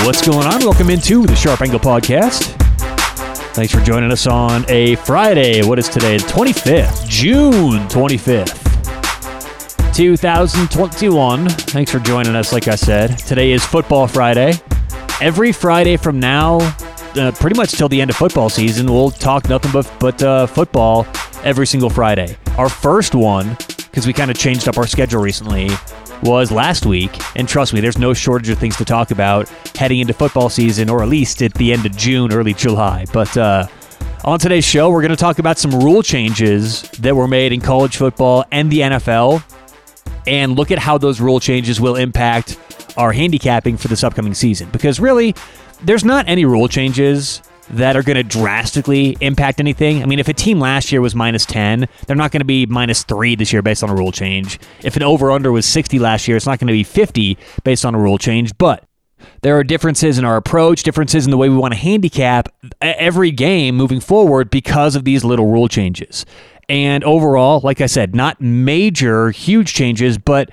What's going on? Welcome into the Sharp Angle Podcast. Thanks for joining us on a Friday. What is today? The 25th, June 25th, 2021. Thanks for joining us, like I said. Today is Football Friday. Every Friday from now, uh, pretty much till the end of football season, we'll talk nothing but, but uh, football every single Friday. Our first one, because we kind of changed up our schedule recently, was last week. And trust me, there's no shortage of things to talk about heading into football season, or at least at the end of June, early July. But uh, on today's show, we're going to talk about some rule changes that were made in college football and the NFL, and look at how those rule changes will impact our handicapping for this upcoming season. Because really, there's not any rule changes that are going to drastically impact anything. I mean, if a team last year was minus 10, they're not going to be minus 3 this year based on a rule change. If an over under was 60 last year, it's not going to be 50 based on a rule change. But there are differences in our approach, differences in the way we want to handicap every game moving forward because of these little rule changes. And overall, like I said, not major, huge changes, but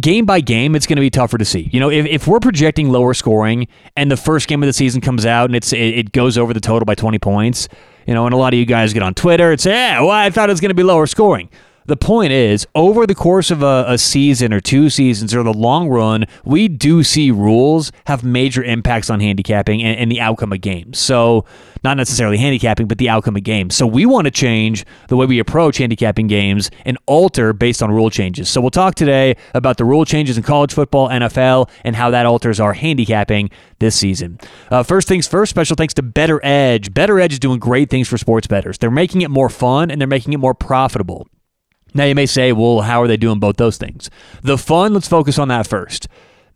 game by game, it's going to be tougher to see. You know, if, if we're projecting lower scoring and the first game of the season comes out and it's it, it goes over the total by 20 points, you know, and a lot of you guys get on Twitter and say, yeah, well, I thought it was going to be lower scoring. The point is, over the course of a, a, season or two seasons or the long run, we do see rules have major impacts on handicapping and, and the outcome of games. So, not necessarily handicapping, but the outcome of games. So, we want to change the way we approach handicapping games and alter based on rule changes. So, we'll talk today about the rule changes in college football, NFL, and how that alters our handicapping this season. Uh, first things first, special thanks to BettorEdge. Better Edge is doing great things for sports bettors. They're making it more fun and they're making it more profitable. Now, you may say, well, how are they doing both those things? The fun, let's focus on that first.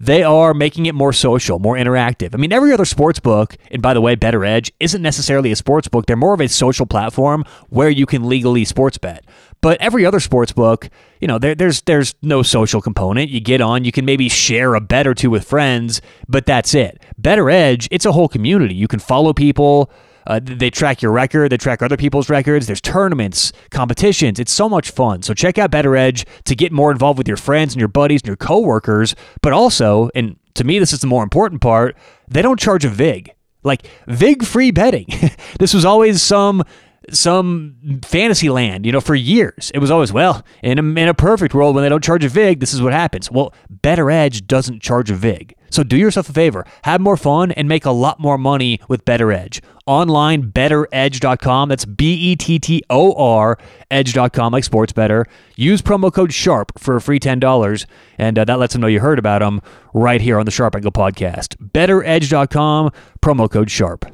They are making it more social, more interactive. I mean, every other sports book, and by the way, BettorEdge isn't necessarily a sports book. They're more of a social platform where you can legally sports bet. But every other sports book, you know, there, there's there's no social component. You get on, you can maybe share a bet or two with friends, but that's it. BettorEdge, it's a whole community. You can follow people. Uh, they track your record, they track other people's records. There's tournaments, competitions. It's so much fun. So check out BettorEdge to get more involved with your friends and your buddies and your coworkers. But also, and to me, this is the more important part, they don't charge a VIG. Like VIG free betting. this was always some some fantasy land, you know, for years. It was always, well, in a, in a perfect world, when they don't charge a VIG, this is what happens. Well, BettorEdge doesn't charge a VIG. So do yourself a favor, have more fun, and make a lot more money with BettorEdge. Online, bettoredge.com. That's B E T T O R, edge.com, like sports better. Use promo code SHARP for a free $10, and uh, that lets them know you heard about them right here on the Sharp Angle podcast. Bettoredge.com, promo code SHARP.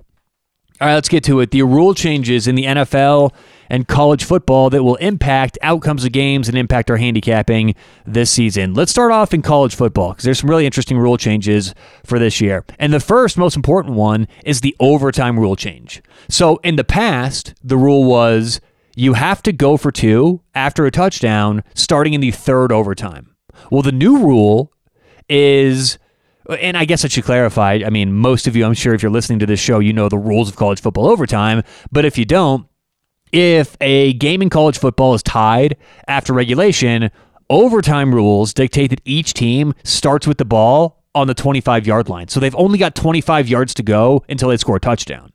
All right, let's get to it. The rule changes in the NFL and college football that will impact outcomes of games and impact our handicapping this season. Let's start off in college football because there's some really interesting rule changes for this year. And the first, most important one is the overtime rule change. So in the past, the rule was you have to go for two after a touchdown starting in the third overtime. Well, the new rule is and I guess I should clarify. I mean, most of you, I'm sure, if you're listening to this show, you know the rules of college football overtime. But if you don't, if a game in college football is tied after regulation, overtime rules dictate that each team starts with the ball on the 25 yard line. So they've only got 25 yards to go until they score a touchdown.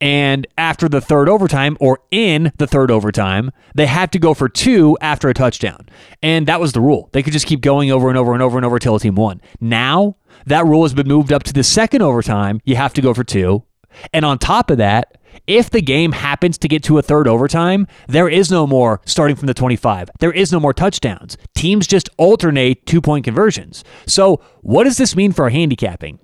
And after the third overtime, or in the third overtime, they have to go for two after a touchdown. And that was the rule. They could just keep going over and over and over and over until a team won. Now, that rule has been moved up to the second overtime. You have to go for two. And on top of that, if the game happens to get to a third overtime, there is no more starting from the 25. There is no more touchdowns. Teams just alternate two point conversions. So, what does this mean for our handicapping?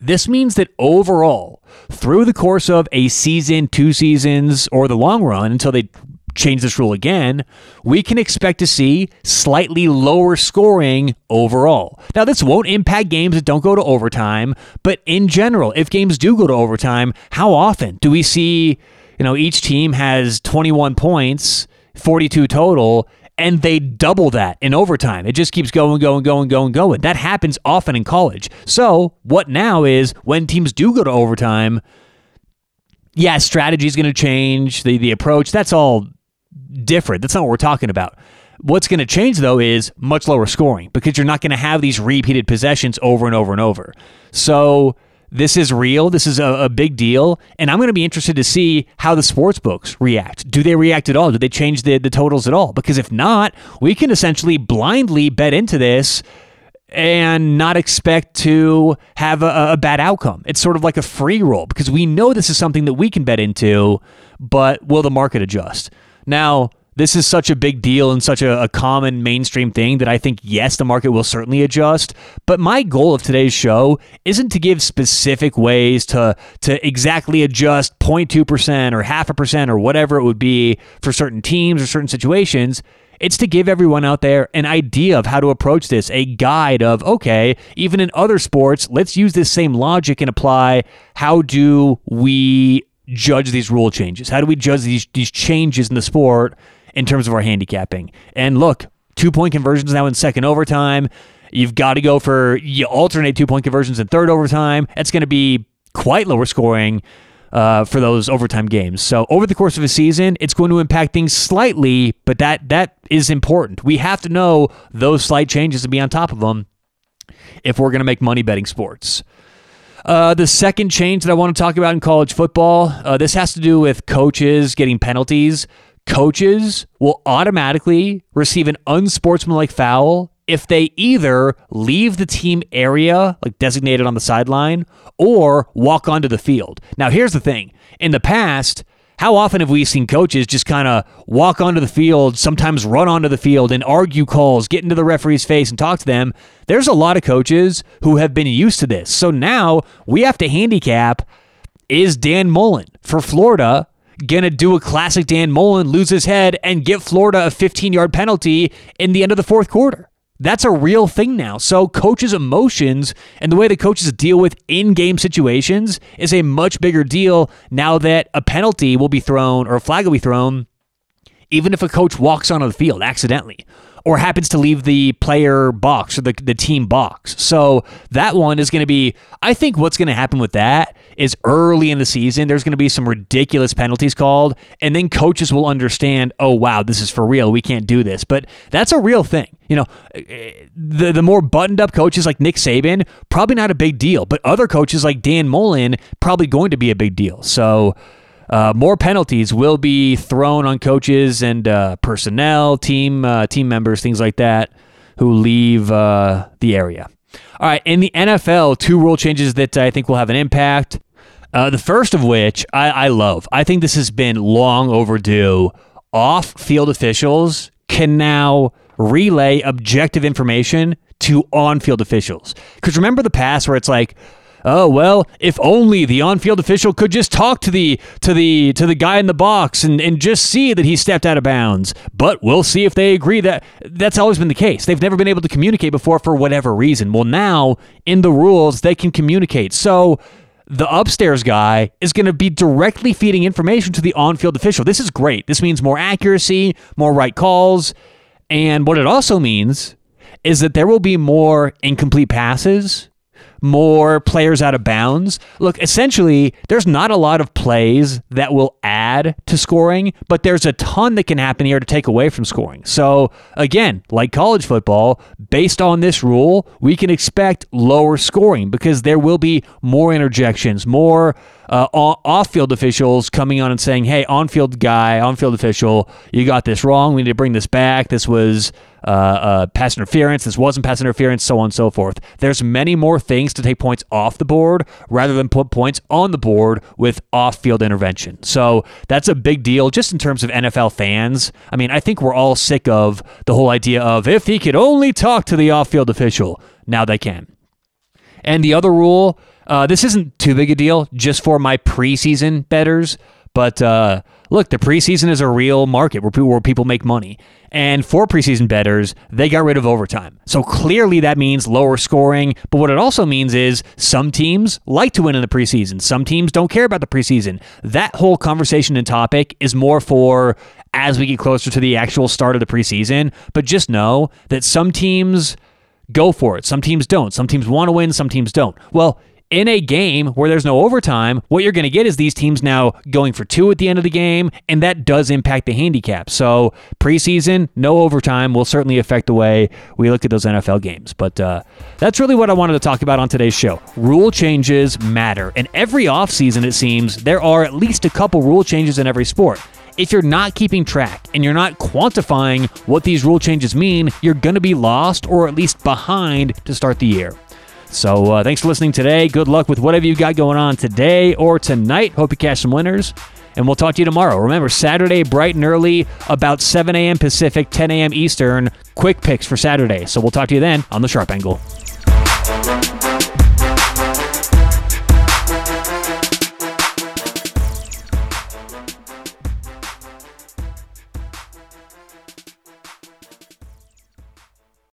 This means that overall, through the course of a season, two seasons, or the long run until they change this rule again, we can expect to see slightly lower scoring overall. Now, this won't impact games that don't go to overtime, but in general, if games do go to overtime, how often do we see, you know, each team has 21 points, 42 total, and they double that in overtime. It just keeps going, going, going, going, going. That happens often in college. So, what now is when teams do go to overtime, yeah, strategy is going to change, the the approach, that's all different. That's not what we're talking about. What's going to change though is much lower scoring because you're not going to have these repeated possessions over and over and over. So this is real. This is a, a big deal. And I'm going to be interested to see how the sports books react. Do they react at all? Do they change the, the totals at all? Because if not, we can essentially blindly bet into this and not expect to have a, a, bad outcome. It's sort of like a free roll because we know this is something that we can bet into, but will the market adjust? Now, this is such a big deal and such a, a, common mainstream thing that I think, yes, the market will certainly adjust. But my goal of today's show isn't to give specific ways to, to exactly adjust 0.2% or half a percent or whatever it would be for certain teams or certain situations. It's to give everyone out there an idea of how to approach this, a guide of, okay, even in other sports, let's use this same logic and apply how do we judge these rule changes? How do we judge these, these changes in the sport in terms of our handicapping. And look, two point conversions now in second overtime. You've got to go for you alternate two point conversions in third overtime. That's going to be quite lower scoring uh, for those overtime games. So over the course of a season, it's going to impact things slightly, but that that is important. We have to know those slight changes and be on top of them if we're going to make money betting sports. Uh, the second change that I want to talk about in college football, uh, this has to do with coaches getting penalties coaches will automatically receive an unsportsmanlike foul if they either leave the team area, like designated on the sideline, or walk onto the field. Now, here's the thing in the past, how often have we seen coaches just kind of walk onto the field, sometimes run onto the field and argue calls, get into the referee's face and talk to them? There's a lot of coaches who have been used to this. So now we have to handicap is Dan Mullen for Florida gonna do a classic Dan Mullen, lose his head, and give Florida a 15 yard penalty in the end of the fourth quarter. That's a real thing now. So, coaches' emotions and the way the coaches deal with in game situations is a much bigger deal now that a penalty will be thrown or a flag will be thrown, even if a coach walks onto the field accidentally or happens to leave the player box or the, the team box. So that one is going to be, I think what's going to happen with that is early in the season, there's going to be some ridiculous penalties called, and then coaches will understand, oh, wow, this is for real. We can't do this. But that's a real thing. You know, eh, eh, the, the more buttoned up coaches like Nick Saban, probably not a big deal. But other coaches like Dan Mullen, probably going to be a big deal. So, uh, more penalties will be thrown on coaches and uh, personnel, team uh, team members, things like that, who leave uh, the area. All right, in the NFL, two rule changes that I think will have an impact. Uh, the first of which I, I love. I think this has been long overdue. Off-field officials can now relay objective information to on-field officials. Because remember the past where it's like oh well, if only the on-field official could just talk to the to the to the guy in the box and, and just see that he stepped out of bounds. But we'll see if they agree that that's always been the case. They've never been able to communicate before for whatever reason. Well, now in the rules they can communicate. So the upstairs guy is going to be directly feeding information to the on-field official. This is great. This means more accuracy, more right calls, and what it also means is that there will be more incomplete passes more players out of bounds. Look, essentially, there's not a lot of plays that will add to scoring, but there's a ton that can happen here to take away from scoring. So, again, like college football, based on this rule, we can expect lower scoring because there will be more interjections, more uh, off field officials coming on and saying, hey, on field guy, on field official, you got this wrong. We need to bring this back. This was uh, uh, pass interference. This wasn't pass interference, so on and so forth. There's many more things to take points off the board rather than put points on the board with off field intervention. So that's a big deal just in terms of NFL fans. I mean, I think we're all sick of the whole idea of if he could only talk to the off field official. Now they can. And the other rule, uh, this isn't too big a deal just for my preseason betters, but uh, look, the preseason is a real market where people, where people make money. And for preseason betters, they got rid of overtime. So clearly that means lower scoring. But what it also means is some teams like to win in the preseason. Some teams don't care about the preseason. That whole conversation and topic is more for as we get closer to the actual start of the preseason. But just know that some teams go for it. Some teams don't. Some teams want to win, some teams don't. Well, in a game where there's no overtime, what you're going to get is these teams now going for two at the end of the game, and that does impact the handicap. So preseason, no overtime will certainly affect the way we look at those NFL games. But uh, that's really what I wanted to talk about on today's show. Rule changes matter. And every offseason, it seems, there are at least a couple rule changes in every sport if you're not keeping track and you're not quantifying what these rule changes mean, you're going to be lost or at least behind to start the year. So uh, thanks for listening today. Good luck with whatever you got going on today or tonight. Hope you catch some winners. And we'll talk to you tomorrow. Remember, Saturday, bright and early, about 7 a.m. Pacific, 10 a.m. Eastern. Quick picks for Saturday. So we'll talk to you then on the Sharp Angle.